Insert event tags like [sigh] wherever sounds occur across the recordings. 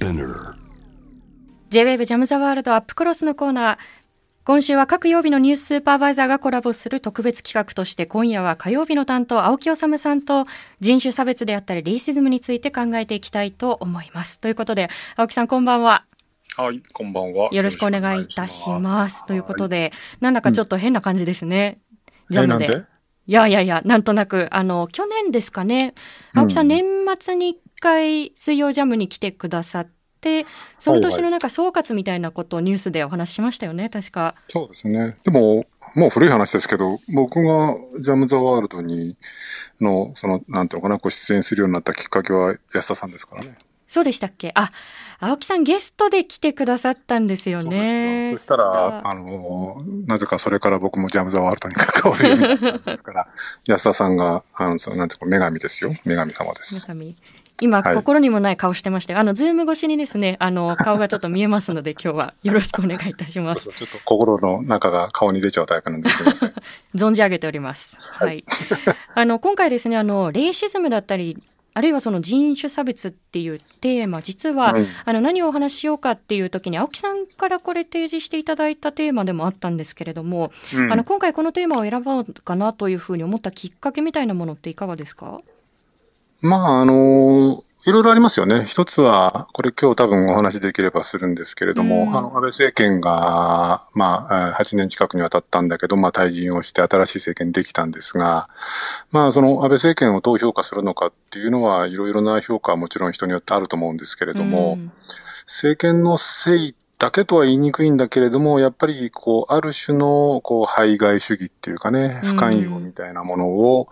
Spinner J-WAVE ジャムザワールドアップクロスのコーナー。今週は各曜日のニューススーパーバイザーがコラボする特別企画として今夜は火曜日の担当青木治さんと人種差別であったりレイシズムについて考えていきたいと思います。ということで青木さんこんばんは。はい、こんばんは。よろしくお願いいたします。ということで、なんだかちょっと変な感じですね。ジャムで？いやいやいや、なんとなく、あの、去年ですかね、青木さん、年末に一回、水曜ジャムに来てくださって、その年のなんか総括みたいなことをニュースでお話ししましたよね、確か。そうですね。でも、もう古い話ですけど、僕がジャム・ザ・ワールドに、の、その、なんていうのかな、こう出演するようになったきっかけは安田さんですからね。そうでしたっけ？あ、青木さんゲストで来てくださったんですよそう。そしたら、あの、なぜかそれから僕もジャム・ザ・ワールドに関わるようになったんですから、安田さんが、あの、なんていうか、女神ですよ。女神様です。女神今、はい心にもない顔してましたよ。あの、ズーム越しにですね、あの、顔がちょっと見えますので、[laughs] 今日はよろしくお願いいたします。ちょっと心の中が顔に出ちゃうタイプなんですけど、[laughs] 存じ上げております。はい。あの、今回ですね、あの、レイシズムだったり、あるいはその人種差別っていうテーマ、実は、うんあの、何をお話ししようかっていう時に、青木さんからこれ提示していただいたテーマでもあったんですけれども、うんあの、今回このテーマを選ぼうかなというふうに思ったきっかけみたいなものっていかがですか？まあ、あの、いろいろありますよね。一つは、これ今日多分お話しできればするんですけれども、うん。あの、安倍政権が、まあ、えー8年近くにわたったんだけど、まあ、退陣をして新しい政権できたんですが、まあ、その安倍政権をどう評価するのかっていうのは、いろいろな評価はもちろん人によってあると思うんですけれども、うん。政権のせいだけとは言いにくいんだけれども、やっぱり、こう、ある種の、こう、排外主義っていうかね、不寛容みたいなものを、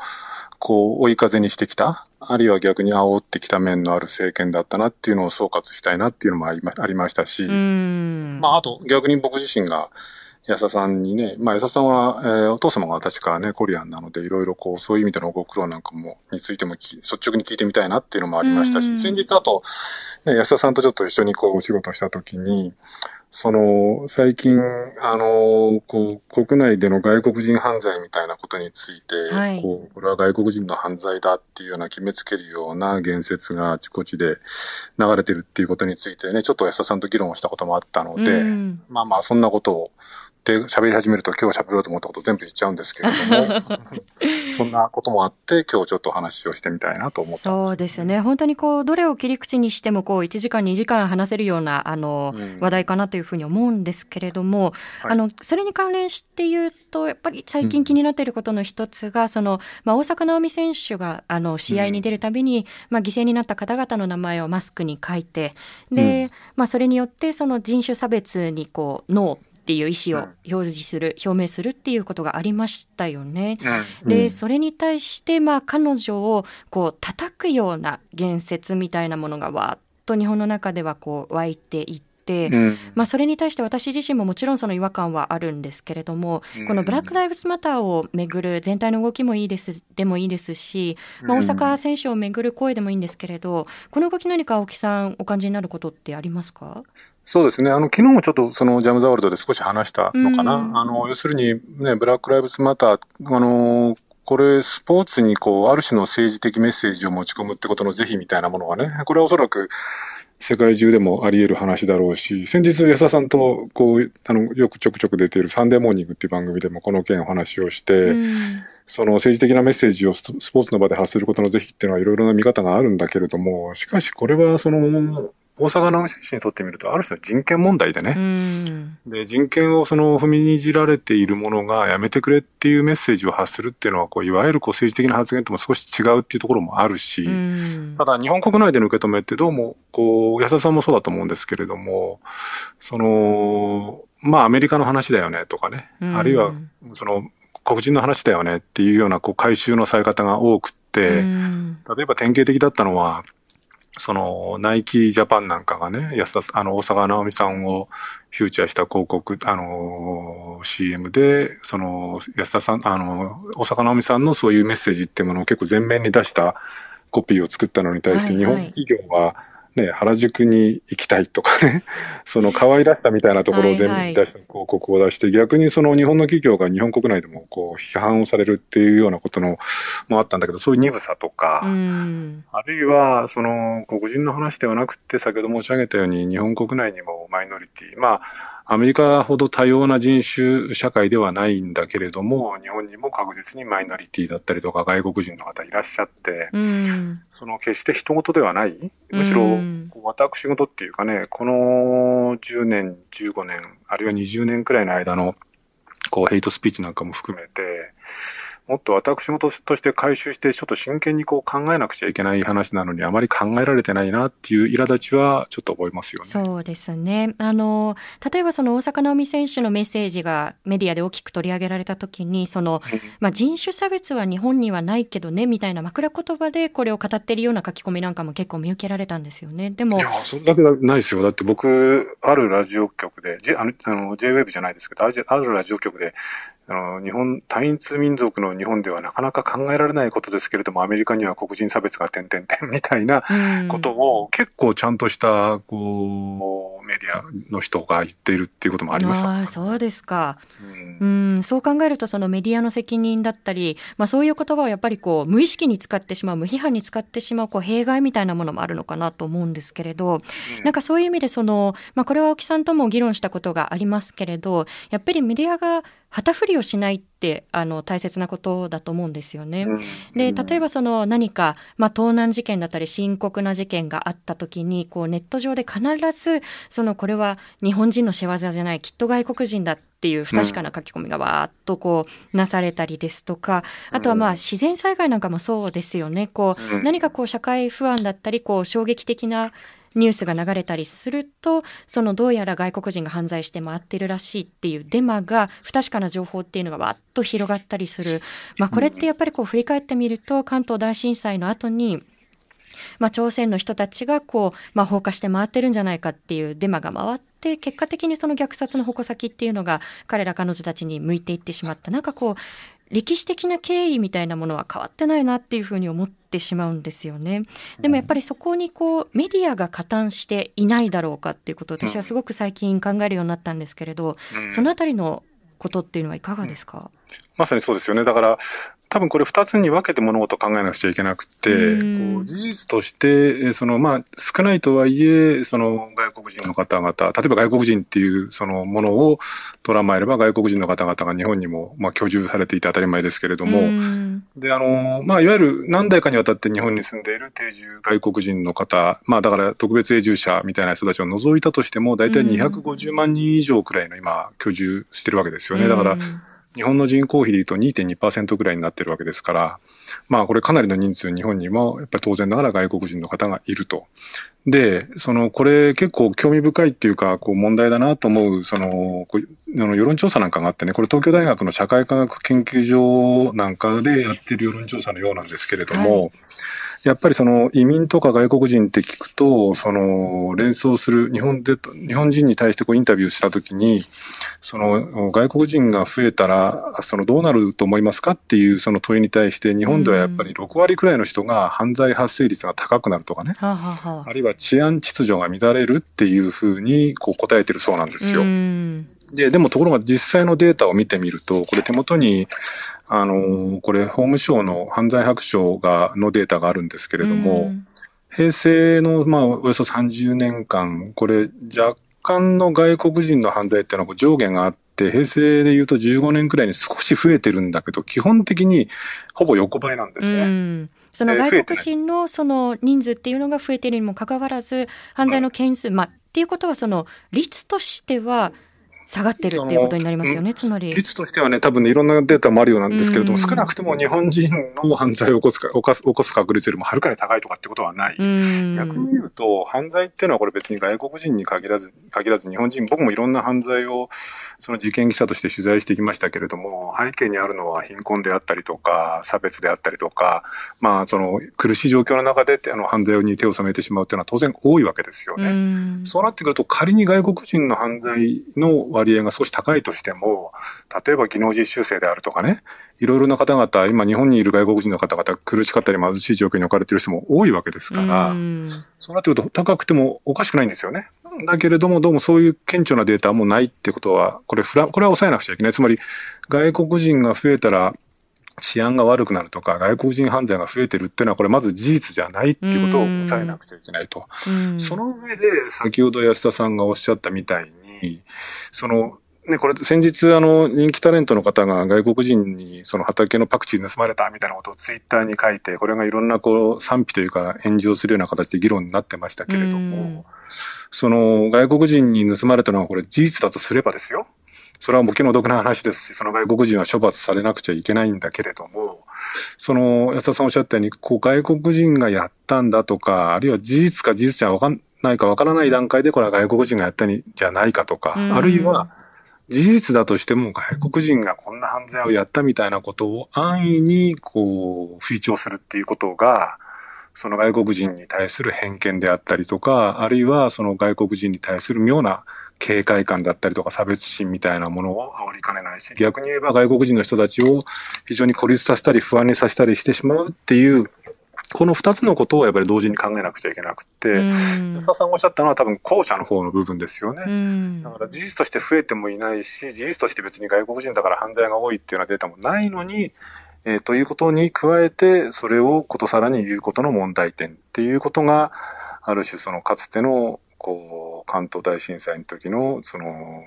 こう、追い風にしてきた、あるいは逆に煽ってきた面のある政権だったなっていうのを総括したいなっていうのもありまありましたし、うん。まあ、あと逆に僕自身が、安田さんにね、まあ、安田さんは、えーお父様が確かね、コリアンなので、いろいろこう、そういう意味でのご苦労なんかも、についてもき率直に聞いてみたいなっていうのもありましたうん。し、先日あと、ね、安田さんとちょっと一緒にこう、お仕事したときに、その、最近、あの、こう、国内での外国人犯罪みたいなことについて、はい。こう、これは外国人の犯罪だっていうような決めつけるような言説があちこちで流れてるっていうことについてね、ちょっと安田さんと議論をしたこともあったので、うん。まあまあ、そんなことを、で、喋り始めると今日喋ろうと思ったこと全部言っちゃうんですけれども、[laughs] そんなこともあって、今日ちょっとお話をしてみたいなと思った。そうですね。本当にこう、どれを切り口にしても、こう、1時間、2時間話せるような、あの、うん。話題かなというふうに思うんですけれども、はい。あの、それに関連して言うと、やっぱり最近気になっていることの一つが、その、まあ、大坂なおみ選手が、あの、試合に出るたびに、まあ、犠牲になった方々の名前をマスクに書いて、で、うん。まあ、それによって、その人種差別に、こう、ノーっていう意思を表示する、表明するっていうことがありましたよね。うんで、うん。それに対して、まあ、彼女をこう叩くような言説みたいなものがわーっと日本の中ではこう湧いていって、うん。まあ、それに対して私自身ももちろんその違和感はあるんですけれども、うん。このブラック・ライブズ・マターをめぐる全体の動きもいいですでもいいですし、まあ、うん。大阪選手をめぐる声でもいいんですけれどこの動き何か青木さんお感じになることってありますか？そうですね。あの、昨日もちょっとそのジャム・ザ・ワールドで少し話したのかな。うんあの、要するにね、ブラック・ライブズ・マター、あの、これ、スポーツにこう、ある種の政治的メッセージを持ち込むってことの是非みたいなものがね、これはおそらく世界中でもあり得る話だろうし、先日安田さんとこう、あの、よくちょくちょく出ているサンデーモーニングっていう番組でもこの件お話をして、うんその政治的なメッセージをススポーツの場で発することの是非っていうのはいろいろな見方があるんだけれども、しかしこれはその、大坂なおみ選手にとってみると、ある種の人権問題でね、うん。で、人権をその踏みにじられているものがやめてくれっていうメッセージを発するっていうのは、こう、いわゆるこう政治的な発言とも少し違うっていうところもあるし、うん。ただ日本国内での受け止めってどうも、こう、安田さんもそうだと思うんですけれども、その、まあアメリカの話だよねとかね、うん。あるいはその黒人の話だよねっていうようなこう回収のされ方が多くって、うん。例えば典型的だったのは、その、ナイキジャパンなんかがね、安田あの、大阪直美さんをフューチャーした広告、あの、CM で、その、安田さん、あの、大阪直美さんのそういうメッセージっていうものを結構前面に出したコピーを作ったのに対して、はいはい。日本企業は、ね、原宿に行きたいとかね、[laughs] その可愛らしさみたいなところを全部出して広告を出して、逆にその日本の企業が日本国内でもこう批判をされるっていうようなことのもあったんだけど、そういう鈍さとか、あるいはその黒人の話ではなくて、先ほど申し上げたように日本国内にもマイノリティ、まあ、アメリカほど多様な人種社会ではないんだけれども、日本にも確実にマイノリティだったりとか外国人の方いらっしゃって、うん、その決して人事ではない、むしろ、私事っていうかね、この10年、15年、あるいは20年くらいの間の、こう、ヘイトスピーチなんかも含めて、もっと私事として回収して、ちょっと真剣にこう考えなくちゃいけない話なのに、あまり考えられてないなっていう苛立ちはちょっと覚えますよね。そうですね。あの、例えばその大坂なおみ選手のメッセージがメディアで大きく取り上げられたときに、その、まあ、人種差別は日本にはないけどね、みたいな枕言葉でこれを語っているような書き込みなんかも結構見受けられたんですよね。でも。いや、それだけないですよ。だって僕、あるラジオ局で、J、あの、J-Web じゃないですけど、あるラジオ局で、あの、日本、単一民族の日本ではなかなか考えられないことですけれども、アメリカには黒人差別が点々点みたいなことを、結構ちゃんとした、こう、メディアの人が言っているっていうこともありました、あそうですか。うん、うんそう考えると、そのメディアの責任だったり、まあそういう言葉をやっぱりこう、無意識に使ってしまう、無批判に使ってしまう、こう、弊害みたいなものもあるのかなと思うんですけれど、うん、なんかそういう意味で、その、まあこれは青木さんとも議論したことがありますけれど、やっぱりメディアが旗振りをしないってあの大切なことだと思うんですよね。で例えばその何か、まあ、盗難事件だったり深刻な事件があった時にこうネット上で必ずそのこれは日本人の仕業じゃないきっと外国人だっていう不確かな書き込みがわーっとこうなされたりですとかあとはまあ自然災害なんかもそうですよね。こう何かこう社会不安だったりこう衝撃的なニュースが流れたりするとそのどうやら外国人が犯罪して回ってるらしいっていうデマが不確かな情報っていうのがわっと広がったりする、まあ、これってやっぱりこう振り返ってみると関東大震災の後にまあ、朝鮮の人たちがこう、まあ、放火して回ってるんじゃないかっていうデマが回って結果的にその虐殺の矛先っていうのが彼ら彼女たちに向いていってしまった。なんかこう歴史的な経緯みたいなものは変わってないなっていうふうに思ってしまうんですよね。でもやっぱりそこにこうメディアが加担していないだろうかっていうことを私はすごく最近考えるようになったんですけれど、そのあたりのことっていうのはいかがですか、まさにそうですよね。だから、多分これ二つに分けて物事を考えなくちゃいけなくて、こう事実として、そのまあ少ないとはいえ、その外国人の方々、例えば外国人っていうそのものを捉まえれば外国人の方々が日本にもまあ居住されていて当たり前ですけれども、で、あの、まあいわゆる何代かにわたって日本に住んでいる定住外国人の方、まあだから特別永住者みたいな人たちを除いたとしても、大体250万人以上くらいの今居住してるわけですよね。だから、日本の人口比で言うと2.2%ぐらいになってるわけですから、まあこれかなりの人数日本にもやっぱり当然ながら外国人の方がいると。で、そのこれ結構興味深いっていうかこう問題だなと思うそのの世論調査なんかがあってね、これ東京大学の社会科学研究所なんかでやってる世論調査のようなんですけれども、はいやっぱりその移民とか外国人って聞くと、その連想する日本で、日本人に対してこうインタビューしたときに、その外国人が増えたら、そのどうなると思いますかっていうその問いに対して、日本ではやっぱり6割くらいの人が犯罪発生率が高くなるとかね、ははあるいは治安秩序が乱れるっていうふうにこう答えてるそうなんですよ。で、でもところが実際のデータを見てみると、これ手元にあの、これ、法務省の犯罪白書が、のデータがあるんですけれども、平成の、まあ、およそ30年間、これ、若干の外国人の犯罪っていうのは上限があって、平成で言うと15年くらいに少し増えてるんだけど、基本的にほぼ横ばいなんですね。その外国人のその人数っていうのが増えているにもかかわらず、犯罪の件数、まあ、っていうことは、その率としては、下がってるっていうことになりますよね、つまり。率としてはね、多分ね、いろんなデータもあるようなんですけれども、少なくとも日本人の犯罪を起こすか、起こす、起こす確率よりもはるかに高いとかってことはない。逆に言うと、犯罪っていうのはこれ別に外国人に限らず、限らず日本人、僕もいろんな犯罪を、その事件記者として取材してきましたけれども、背景にあるのは貧困であったりとか、差別であったりとか、まあ、その苦しい状況の中で、あの、犯罪に手を染めてしまうっていうのは当然多いわけですよね。そうなってくると、仮に外国人の犯罪の割合が少し高いとしても、例えば技能実習生であるとかね、いろいろな方々、今日本にいる外国人の方々、苦しかったり貧しい状況に置かれている人も多いわけですから、そうなってくると高くてもおかしくないんですよね。だけれども、どうもそういう顕著なデータもないってことは、これ、これは抑えなくちゃいけない。つまり、外国人が増えたら、治安が悪くなるとか、外国人犯罪が増えてるっていうのは、これまず事実じゃないっていうことを抑えなくちゃいけないと。その上で、先ほど安田さんがおっしゃったみたいに、その、ね、これ先日あの人気タレントの方が外国人にその畑のパクチー盗まれたみたいなことをツイッターに書いて、これがいろんなこう賛否というか炎上するような形で議論になってましたけれども、その外国人に盗まれたのはこれ事実だとすればですよ。それはもう気の毒な話ですし、その外国人は処罰されなくちゃいけないんだけれども、その安田さんおっしゃったように、こう外国人がやったんだとか、あるいは事実か事実じゃわかんないかわからない段階でこれは外国人がやったんじゃないかとか、あるいは事実だとしても外国人がこんな犯罪をやったみたいなことを安易にこう、吹聴するっていうことが、その外国人に対する偏見であったりとか、あるいはその外国人に対する妙な警戒感だったりとか差別心みたいなものを煽りかねないし、逆に言えば外国人の人たちを非常に孤立させたり不安にさせたりしてしまうっていう、この二つのことをやっぱり同時に考えなくちゃいけなくて、安田さんがおっしゃったのは多分後者の方の部分ですよね。だから事実として増えてもいないし、事実として別に外国人だから犯罪が多いっていうようなデータもないのに、えー、ということに加えて、それをことさらに言うことの問題点っていうことが、ある種そのかつてのこう、関東大震災の時の、その、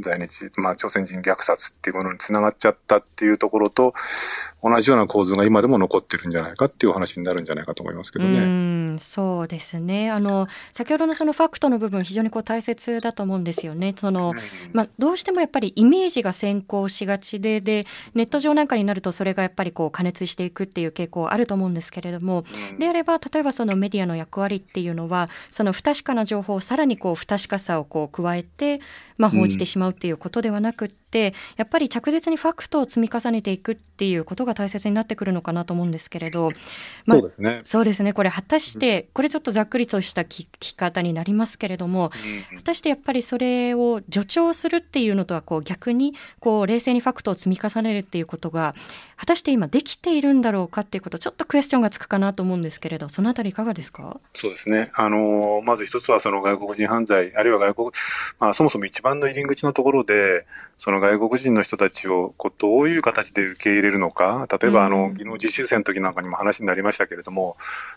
在日、まあ、朝鮮人虐殺っていうものにつながっちゃったっていうところと、同じような構図が今でも残ってるんじゃないかっていう話になるんじゃないかと思いますけどね。うんそうですね。あの、先ほどのそのファクトの部分、非常にこう大切だと思うんですよね。その、まあ、どうしてもやっぱりイメージが先行しがちで、で、ネット上なんかになるとそれがやっぱりこう加熱していくっていう傾向あると思うんですけれども、であれば、例えばそのメディアの役割っていうのは、その不確かな情報をさらにこう不確かさをこう加えて、まあ、報じてしまうっていうことではなくって、やっぱり着実にファクトを積み重ねていくっていうことが大切になってくるのかなと思うんですけれど、まあ、そうですね。そうですね。これ果たして、これちょっとざっくりとした聞き方になりますけれども、果たしてやっぱりそれを助長するっていうのとはこう逆にこう冷静にファクトを積み重ねるっていうことが果たして今できているんだろうかっていうことちょっとクエスチョンがつくかなと思うんですけれどそのあたりいかがですか？そうですね。あのまず一つはその外国人犯罪あるいは外国、まあ、そもそも一番の入り口のところでその外国人の人たちをこうどういう形で受け入れるのか例えばあの技能実習生の時なんかにも話になりましたけれども、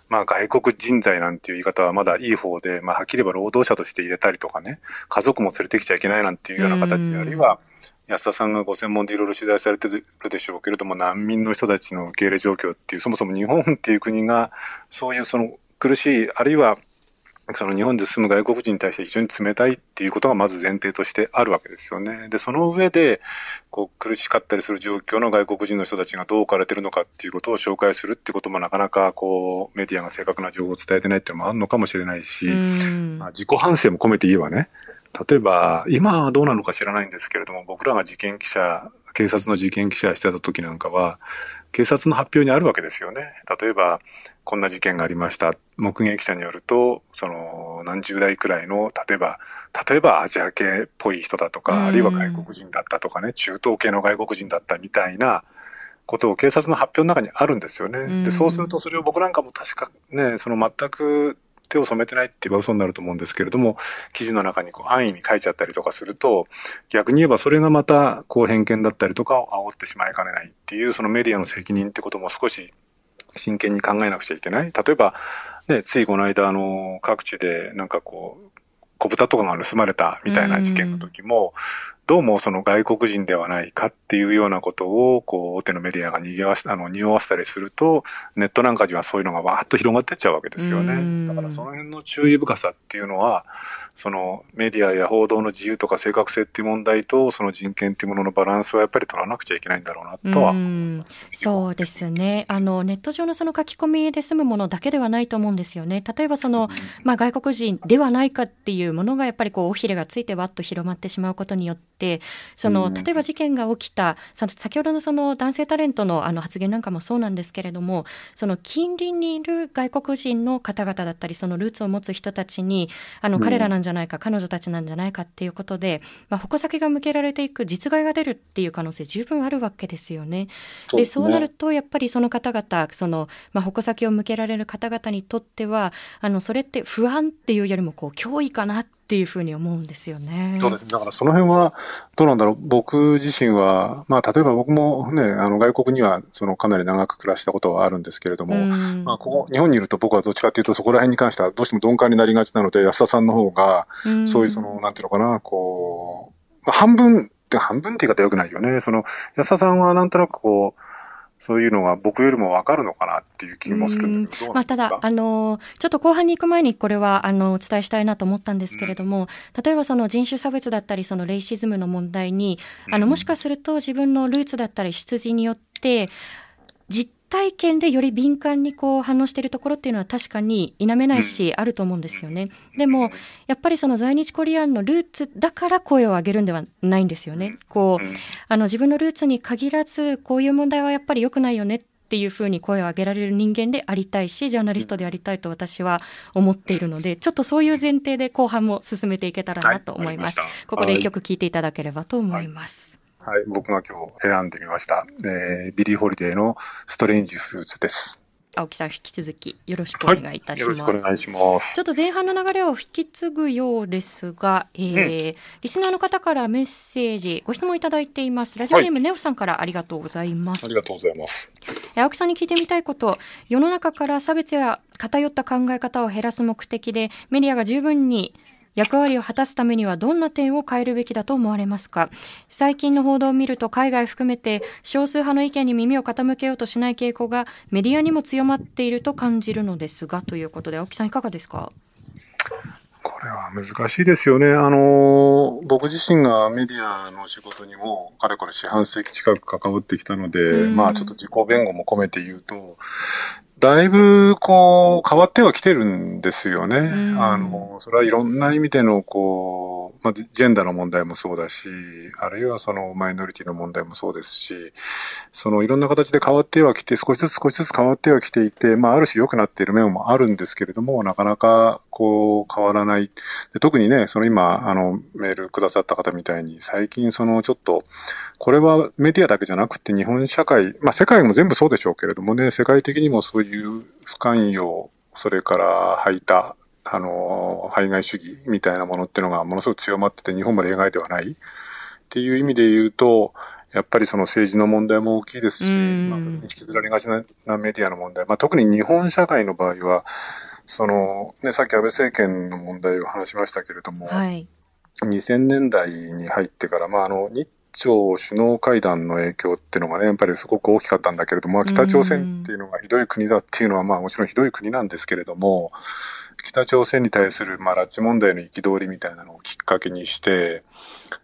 まあ、外国人材なんていう言い方はまだいい方で、まあ、はっきり言えば労働者として入れたりとかね家族も連れてきちゃいけないなんていうような形、あるいは安田さんがご専門でいろいろ取材されてるでしょうけれども、難民の人たちの受け入れ状況っていう、そもそも日本っていう国が、そういうその苦しい、あるいはその日本で住む外国人に対して非常に冷たいっていうことがまず前提としてあるわけですよね。で、その上で、こう苦しかったりする状況の外国人の人たちがどう置かれてるのかっていうことを紹介するっていうこともなかなかこうメディアが正確な情報を伝えてないっていうのもあるのかもしれないし、まあ、自己反省も込めて言えばね、例えば、今はどうなのか知らないんですけれども、僕らが事件記者、警察の事件記者してた時なんかは、警察の発表にあるわけですよね。例えば、こんな事件がありました。目撃者によると、その、何十代くらいの、例えば、例えばアジア系っぽい人だとか、あるいは外国人だったとかね、中東系の外国人だったみたいなことを警察の発表の中にあるんですよね。で、そうするとそれを僕なんかも確かね、その全く手を染めてないって言えば嘘になると思うんですけれども、記事の中にこう安易に書いちゃったりとかすると、逆に言えばそれがまたこう偏見だったりとかを煽ってしまいかねないっていう、そのメディアの責任ってことも少し真剣に考えなくちゃいけない。例えば、ね、ついこの間、あの、各地でなんかこう、小豚とかが盗まれたみたいな事件の時も、どうもその外国人ではないかっていうようなことを、こう、大手のメディアが逃わし、あの、匂わせたりすると、ネットなんかにはそういうのがわーっと広がってっちゃうわけですよね。だからその辺の注意深さっていうのは、そのメディアや報道の自由とか正確性っていう問題と、その人権っていうもののバランスはやっぱり取らなくちゃいけないんだろうなとはそうですね。あの、ネット上のその書き込みで済むものだけではないと思うんですよね。例えばその、まあ外国人ではないかっていうものがやっぱりこう、尾ひれがついてわっと広まってしまうことによって、その、例えば事件が起きた、先ほどのその男性タレントのあの発言なんかもそうなんですけれども、その近隣にいる外国人の方々だったり、そのルーツを持つ人たちに、あの、彼らなんじゃないか彼女たちなんじゃないかっていうことで、まあ、矛先が向けられていく実害が出るっていう可能性十分あるわけですよね。そうで、ね、そうなるとやっぱりその方々その、まあ、矛先を向けられる方々にとってはあのそれって不安っていうよりもこう脅威かなってっていうふうに思うんですよね。そうですだからその辺は、どうなんだろう。僕自身は、まあ、例えば僕もね、あの、外国には、その、かなり長く暮らしたことはあるんですけれども、まあ、ここ、日本にいると僕はどっちかっていうと、そこら辺に関してはどうしても鈍感になりがちなので、安田さんの方が、そういうその、なんていうのかな、こう、まあ、半分、半分って言い方よくないよね。その、安田さんはなんとなくこう、そういうのが僕よりもわかるのかなっていう気もするんだけど、まあ、ただ、あの、ちょっと後半に行く前にこれは、あの、お伝えしたいなと思ったんですけれども、うん、例えばその人種差別だったり、そのレイシズムの問題に、あの、もしかすると自分のルーツだったり、出自によって、実体験でより敏感にこう反応しているところっていうのは確かに否めないし、あると思うんですよね。でも、やっぱりその在日コリアンのルーツだから声を上げるんではないんですよね。こう、あの自分のルーツに限らず、こういう問題はやっぱり良くないよねっていうふうに声を上げられる人間でありたいし、ジャーナリストでありたいと私は思っているので、ちょっとそういう前提で後半も進めていけたらなと思います。はい、ここで一曲聴いていただければと思います。はいはい、僕が今日選んでみました。えー、ビリー・ホリデーの Strange Fruits です。青木さん、引き続きよろしくお願いいたします。はい、よろしくお願いします。ちょっと前半の流れを引き継ぐようですが、えー、うん、リスナーの方からメッセージ、ご質問いただいています。ラジオネーム、はい、ネオさんからありがとうございます。ありがとうございます。青木さんに聞いてみたいこと、世の中から差別や偏った考え方を減らす目的で、メディアが十分に役割を果たすためにはどんな点を変えるべきだと思われますか？最近の報道を見ると海外含めて少数派の意見に耳を傾けようとしない傾向がメディアにも強まっていると感じるのですがということで青木さんいかがですか？これは難しいですよね。あの、僕自身がメディアの仕事にも、かれこれ四半世紀近く関わってきたので、まあちょっと自己弁護も込めて言うと、だいぶ、こう、変わってはきてるんですよね。あの、それはいろんな意味での、こう、まあ、ジェンダーの問題もそうだし、あるいはそのマイノリティの問題もそうですし、そのいろんな形で変わってはきて、少しずつ少しずつ変わってはきていて、まあ、ある種良くなっている面もあるんですけれども、なかなか、こう、変わらない。で特にね、その今、あの、メールくださった方みたいに、最近その、ちょっと、これはメディアだけじゃなくて日本社会、まあ世界も全部そうでしょうけれどもね、世界的にもそういう不寛容、それから排他、あの、排外主義みたいなものっていうのがものすごく強まってて日本まで描いてはない。っていう意味で言うと、やっぱりその政治の問題も大きいですし、まあ、それに引きずられがちなメディアの問題、まあ、特に日本社会の場合は、その、ね、さっき安倍政権の問題を話しましたけれども、はい、2000年代に入ってから、まあ、あの、日朝首脳会談の影響っていうのがね、やっぱりすごく大きかったんだけれども、北朝鮮っていうのがひどい国だっていうのは、まあもちろんひどい国なんですけれども、北朝鮮に対する、まあ、拉致問題の憤りみたいなのをきっかけにして、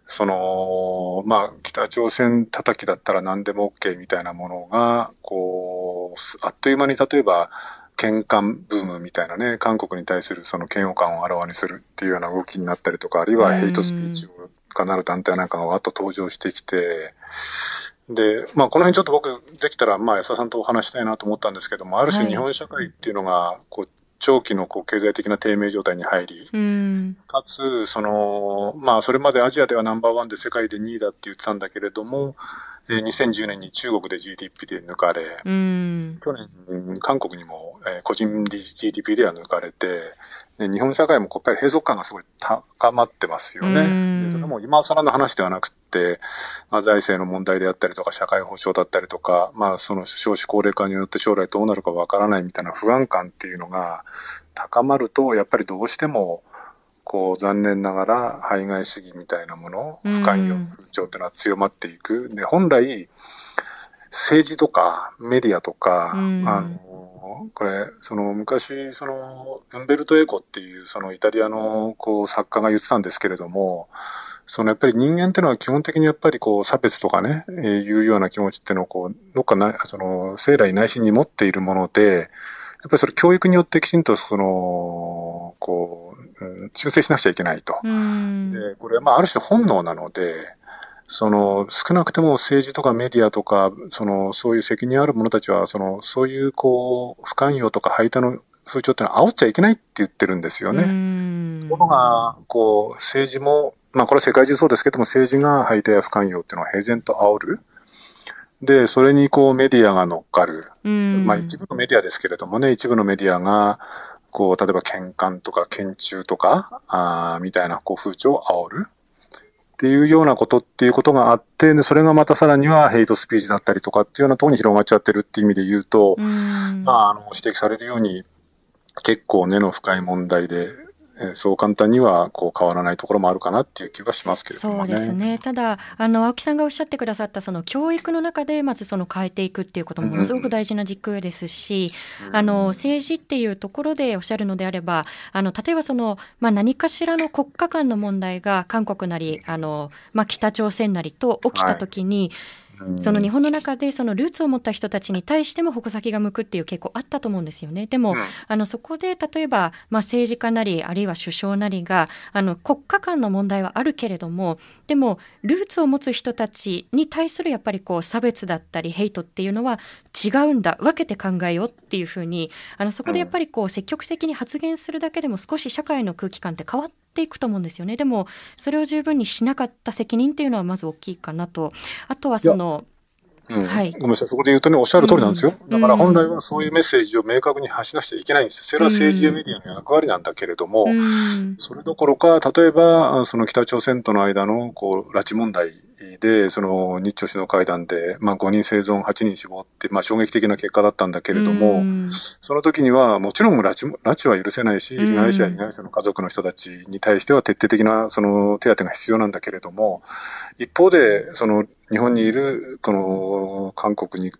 その、まあ、北朝鮮叩きだったら何でも OK みたいなものが、こう、あっという間に例えば、喧嘩ブームみたいなね、韓国に対するその嫌悪感をあらわにするっていうような動きになったりとか、あるいはヘイトスピーチをかなる団体なんかがわっと登場してきて、で、まあこの辺ちょっと僕できたら、まあ安田さんとお話したいなと思ったんですけども、ある種日本社会っていうのが、こう、長期のこう経済的な低迷状態に入り、うん、かつ、その、まあそれまでアジアではナンバーワンで世界で2位だって言ってたんだけれども、えー、2010年に中国で GDP で抜かれ、うん、去年韓国にも、えー、個人 GDP では抜かれて、で日本社会もやっぱり閉塞感がすごい高まってますよね。でそれも今更の話ではなくて、まあ、財政の問題であったりとか、社会保障だったりとか、まあ、その少子高齢化によって将来どうなるかわからないみたいな不安感っていうのが高まると、やっぱりどうしても、こう、残念ながら、排外主義みたいなもの、不寛容風潮っていうのは強まっていく。で、本来、政治とかメディアとか、あの、これ、その昔、その、ウンベルト・エコっていう、そのイタリアの、こう、作家が言ってたんですけれども、そのやっぱり人間っていうのは基本的にやっぱりこう差別とかね、えー、いうような気持ちっていうのをこう、どっかな、その、生来内心に持っているもので、やっぱりそれ教育によってきちんとその、こう、うん、修正しなくちゃいけないと。で、これはまあある種本能なので、その、少なくても政治とかメディアとか、その、そういう責任ある者たちは、その、そういう、こう、不寛容とか排他の風潮ってのは煽っちゃいけないって言ってるんですよね。ところが、こう、政治も、まあこれは世界中そうですけども、政治が排他や不寛容っていうのは平然と煽る。で、それにこうメディアが乗っかる。まあ一部のメディアですけれどもね、一部のメディアが、こう、例えば喧嘩とか拳中とか、あみたいなこう風潮を煽る？っていうようなことっていうことがあって、で、それがまたさらにはヘイトスピーチだったりとかっていうようなところに広がっちゃってるっていう意味で言うと、うまあ、あの、指摘されるように、結構根の深い問題で、えそう簡単にはこう変わらないところもあるかなっていう気がしますけれども、ね、そうですね。ただあの青木さんがおっしゃってくださったその教育の中でまずその変えていくっていうこともものすごく大事な軸ですし、うん、あの政治っていうところでおっしゃるのであれば、あの例えばそのまあ何かしらの国家間の問題が韓国なりあのまあ北朝鮮なりと起きたときに、はいその日本の中でそのルーツを持った人たちに対しても矛先が向くっていう傾向あったと思うんですよね。でも、うん、あのそこで例えば、まあ、政治家なりあるいは首相なりがあの国家間の問題はあるけれどもでもルーツを持つ人たちに対するやっぱりこう差別だったりヘイトっていうのは違うんだ分けて考えようっていうふうにあのそこでやっぱりこう積極的に発言するだけでも少し社会の空気感って変わってっていくと思うんですよね。でも、それを十分にしなかった責任っていうのはまず大きいかなと。あとはその、うん、はい。ごめんなさい。そこで言うとね、おっしゃる通りなんですよ。うん、だから本来はそういうメッセージを明確に発しなくちゃいけないんですよ。それは政治やメディアの役割なんだけれども、うん、それどころか、例えば、その北朝鮮との間の、こう、拉致問題で、その日朝首脳会談で、まあ5人生存、8人死亡って、まあ衝撃的な結果だったんだけれども、その時にはもちろん拉致拉致は許せないし、被害者や被害者の家族の人たちに対しては徹底的なその手当が必要なんだけれども、一方で、その日本にいる、この韓国に、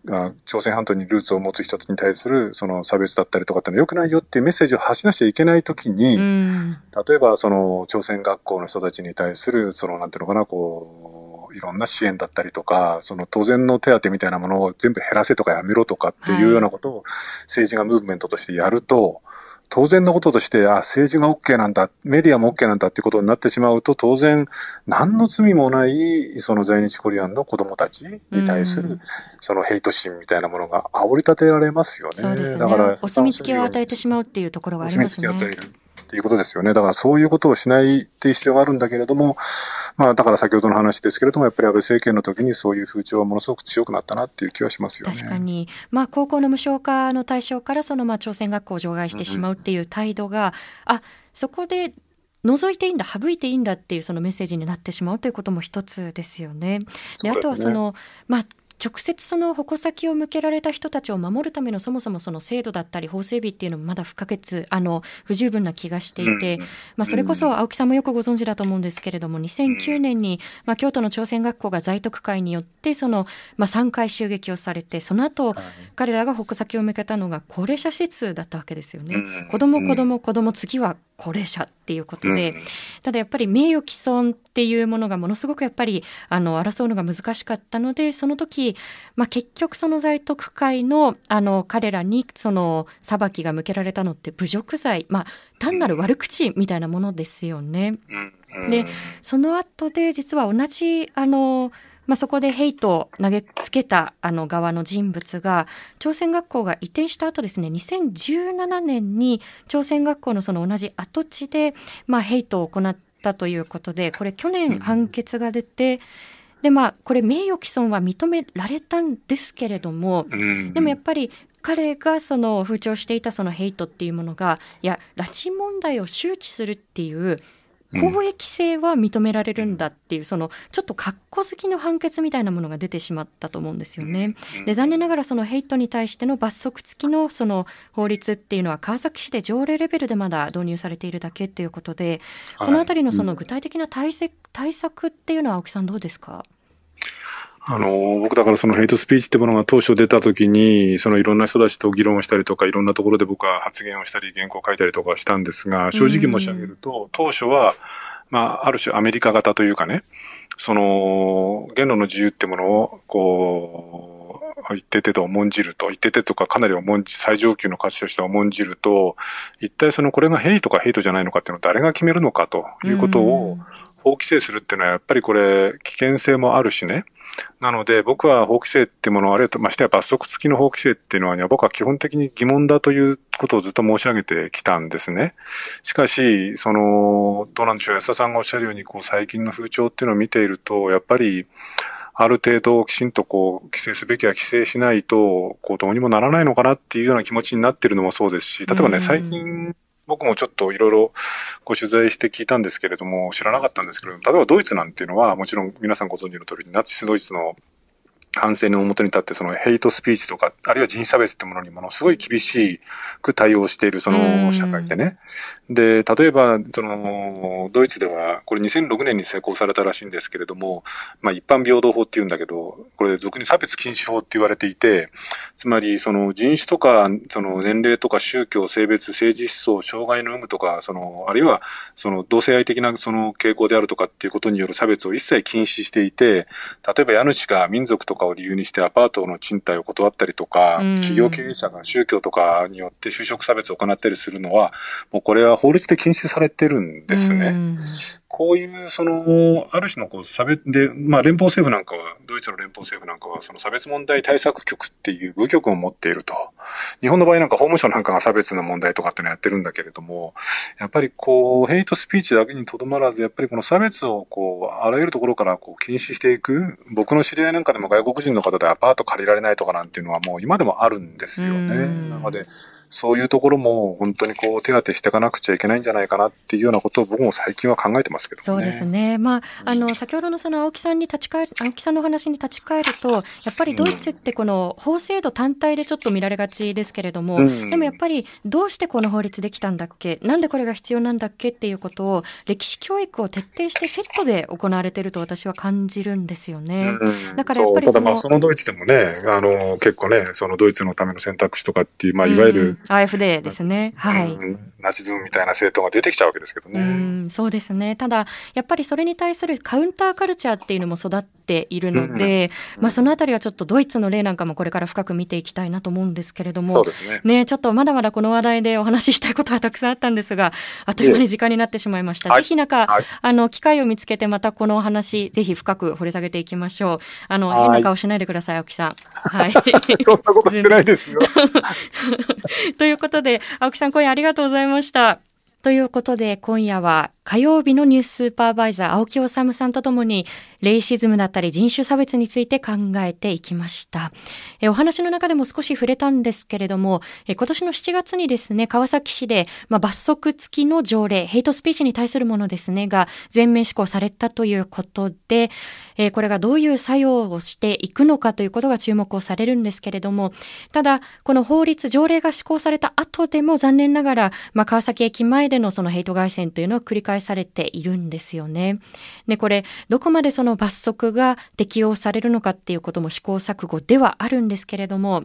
朝鮮半島にルーツを持つ人に対するその差別だったりとかってのは良くないよっていうメッセージを発しなきゃいけないときに、例えばその朝鮮学校の人たちに対する、そのなんていうのかな、こう、いろんな支援だったりとか、その当然の手当みたいなものを全部減らせとかやめろとかっていうようなことを政治がムーブメントとしてやると、当然のこととして、あ、政治が OK なんだ、メディアも OK なんだってことになってしまうと、当然、何の罪もない、その在日コリアンの子供たちに対する、そのヘイト心みたいなものが煽り立てられますよね。そうですね。だから、お墨付きを与えてしまうっていうところがありますね。お墨付きを与える。っていうことですよね。だからそういうことをしないっていう必要があるんだけれども、まあだから先ほどの話ですけれども、やっぱり安倍政権の時にそういう風潮はものすごく強くなったなっていう気はしますよね。確かに。まあ高校の無償化の対象からそのまあ朝鮮学校を除外してしまうっていう態度が、うん、あ、そこで除いていいんだ省いていいんだっていうそのメッセージになってしまうということも一つですよね。で、ね、あとはその、まあ直接その矛先を向けられた人たちを守るためのそもそもその制度だったり法整備っていうのもまだ不可欠あの不十分な気がしていて、まあ、それこそ青木さんもよくご存知だと思うんですけれども2009年に、まあ、京都の朝鮮学校が在特会によってその、まあ、3回襲撃をされてその後、彼らが矛先を向けたのが高齢者施設だったわけですよね。子供子供子供次は高齢者っていうことで、うん、ただやっぱり名誉毀損っていうものがものすごくやっぱりあの争うのが難しかったのでその時、まあ、結局その在特会のあの彼らにその裁きが向けられたのって侮辱罪、まあ、単なる悪口みたいなものですよね。でその後で実は同じあのまあ、そこでヘイトを投げつけたあの側の人物が朝鮮学校が移転した後ですね2017年に朝鮮学校のその同じ跡地で、まあ、ヘイトを行ったということでこれ去年判決が出て、でまあこれ名誉毀損は認められたんですけれども、でもやっぱり彼がその風潮していたそのヘイトっていうものがいや拉致問題を周知するっていう公益性は認められるんだっていう、そのちょっと格好好きの判決みたいなものが出てしまったと思うんですよね。で残念ながらそのヘイトに対しての罰則付きのその法律っていうのは川崎市で条例レベルでまだ導入されているだけっていうことで、この辺りのその具体的な対策対策っていうのは青木さんどうですか？あの、僕だからそのヘイトスピーチってものが当初出た時に、そのいろんな人たちと議論をしたりとか、いろんなところで僕は発言をしたり、原稿を書いたりとかしたんですが、正直申し上げると、当初は、まあ、ある種アメリカ型というかね、その、言論の自由ってものを、こう、一定程度重んじると、一定程度とかかなり重んじ、最上級の価値として重んじると、一体そのこれがヘイトかヘイトじゃないのかっていうのを誰が決めるのかということを、法規制するっていうのはやっぱりこれ危険性もあるしね。なので僕は法規制っていうものをあるいはましてや罰則付きの法規制っていうのは、僕は基本的に疑問だということをずっと申し上げてきたんですね。しかし、その、どうなんでしょう、安田さんがおっしゃるように、こう最近の風潮っていうのを見ていると、やっぱり、ある程度きちんとこう規制すべきは規制しないと、こうどうにもならないのかなっていうような気持ちになってるのもそうですし、例えばね、最近僕もちょっといろいろご取材して聞いたんですけれども、知らなかったんですけれども、例えばドイツなんていうのは、もちろん皆さんご存知の通り、ナチスドイツの反省の表に立って、そのヘイトスピーチとか、あるいは人種差別ってものにものすごい厳しく対応しているその社会でね。で、例えば、その、ドイツでは、これ2006年に施行されたらしいんですけれども、まあ一般平等法って言うんだけど、これ俗に差別禁止法って言われていて、つまりその人種とか、その年齢とか宗教、性別、政治思想、障害の有無とか、その、あるいはその同性愛的なその傾向であるとかっていうことによる差別を一切禁止していて、例えば家主が民族とかかを理由にしてアパートの賃貸を断ったりとか、企業経営者が宗教とかによって就職差別を行ったりするのは、もうこれは法律で禁止されてるんですね。こういう、その、ある種のこう差別で、まあ連邦政府なんかは、ドイツの連邦政府なんかは、その差別問題対策局っていう部局を持っていると。日本の場合なんか法務省なんかが差別の問題とかってのやってるんだけれども、やっぱりこう、ヘイトスピーチだけにとどまらず、やっぱりこの差別をこう、あらゆるところからこう禁止していく。僕の知り合いなんかでも外国人の方でアパート借りられないとかなんていうのはもう今でもあるんですよね。なので、そういうところも本当にこう手当てしていかなくちゃいけないんじゃないかなっていうようなことを僕も最近は考えてますけど、ね、そうですね。まあ、あの、先ほどのその青木さんに立ち返る、青木さんの話に立ち返ると、やっぱりドイツってこの法制度単体でちょっと見られがちですけれども、うん、でもやっぱりどうしてこの法律できたんだっけなんでこれが必要なんだっけっていうことを歴史教育を徹底してセットで行われていると私は感じるんですよね。うん、だからやっぱりただまあそのドイツでもね、あの、結構ね、そのドイツのための選択肢とかっていう、まあいわゆる、うん、AFD ですね。はい。ナチズムみたいな政党が出てきちゃうわけですけどね。うん、そうですね。ただ、やっぱりそれに対するカウンターカルチャーっていうのも育っているので、うん、まあそのあたりはちょっとドイツの例なんかもこれから深く見ていきたいなと思うんですけれども、そうですね。ね、ちょっとまだまだこの話題でお話ししたいことはたくさんあったんですが、あっという間に時間になってしまいました。ぜひなんか、はい、あの、機会を見つけてまたこのお話、ぜひ深く掘り下げていきましょう。あの、変な顔しないでください、青木さん。はい。[laughs] そんなことしてないですよ。[laughs] [laughs] ということで、青木さん今夜ありがとうございました。ということで今夜は火曜日のニューススーパーバイザー青木治さんとともにレイシズムだったり人種差別について考えていきましたえお話の中でも少し触れたんですけれどもえ今年の7月にですね川崎市で、まあ、罰則付きの条例ヘイトスピーチに対するものですねが全面施行されたということでえこれがどういう作用をしていくのかということが注目をされるんですけれどもただこの法律条例が施行された後でも残念ながら、まあ、川崎駅前でのそのヘイト外線というのは繰り返されているんですよね。で、これ、どこまでその罰則が適用されるのかっていうことも試行錯誤ではあるんですけれども、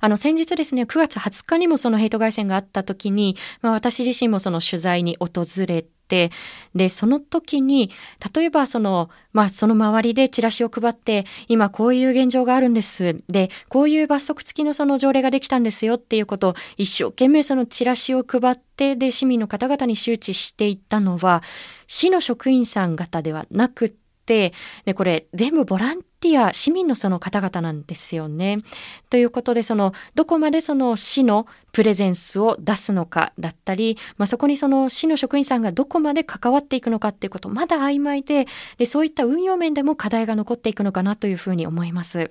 あの、先日ですね、9月20日にもそのヘイト外線があった時に、まあ私自身もその取材に訪れて、で、その時に、例えばその、まあ、その周りでチラシを配って、今こういう現状があるんです。で、こういう罰則付きのその条例ができたんですよっていうことを、一生懸命そのチラシを配って、で、市民の方々に周知していったのは、市の職員さん方ではなくて、でこれ全部ボランティア市民のその方々なんですよね。ということでそのどこまでその市のプレゼンスを出すのかだったり、まあ、そこにその市の職員さんがどこまで関わっていくのかっていうことまだ曖昧ででそういった運用面でも課題が残っていくのかなというふうに思います。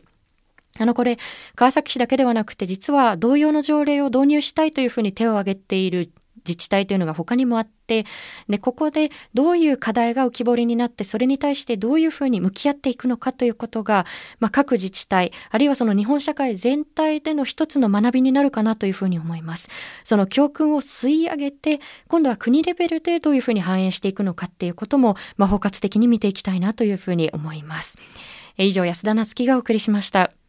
あのこれ川崎市だけではなくて実は同様の条例を導入したいというふうに手を挙げている自治体というのが他にもあってでここでどういう課題が浮き彫りになってそれに対してどういうふうに向き合っていくのかということが、まあ、各自治体あるいはその日本社会全体での一つの学びになるかなというふうに思います。その教訓を吸い上げて今度は国レベルでどういうふうに反映していくのかっていうことも、まあ、包括的に見ていきたいなというふうに思います。以上安田なつきがお送りしました。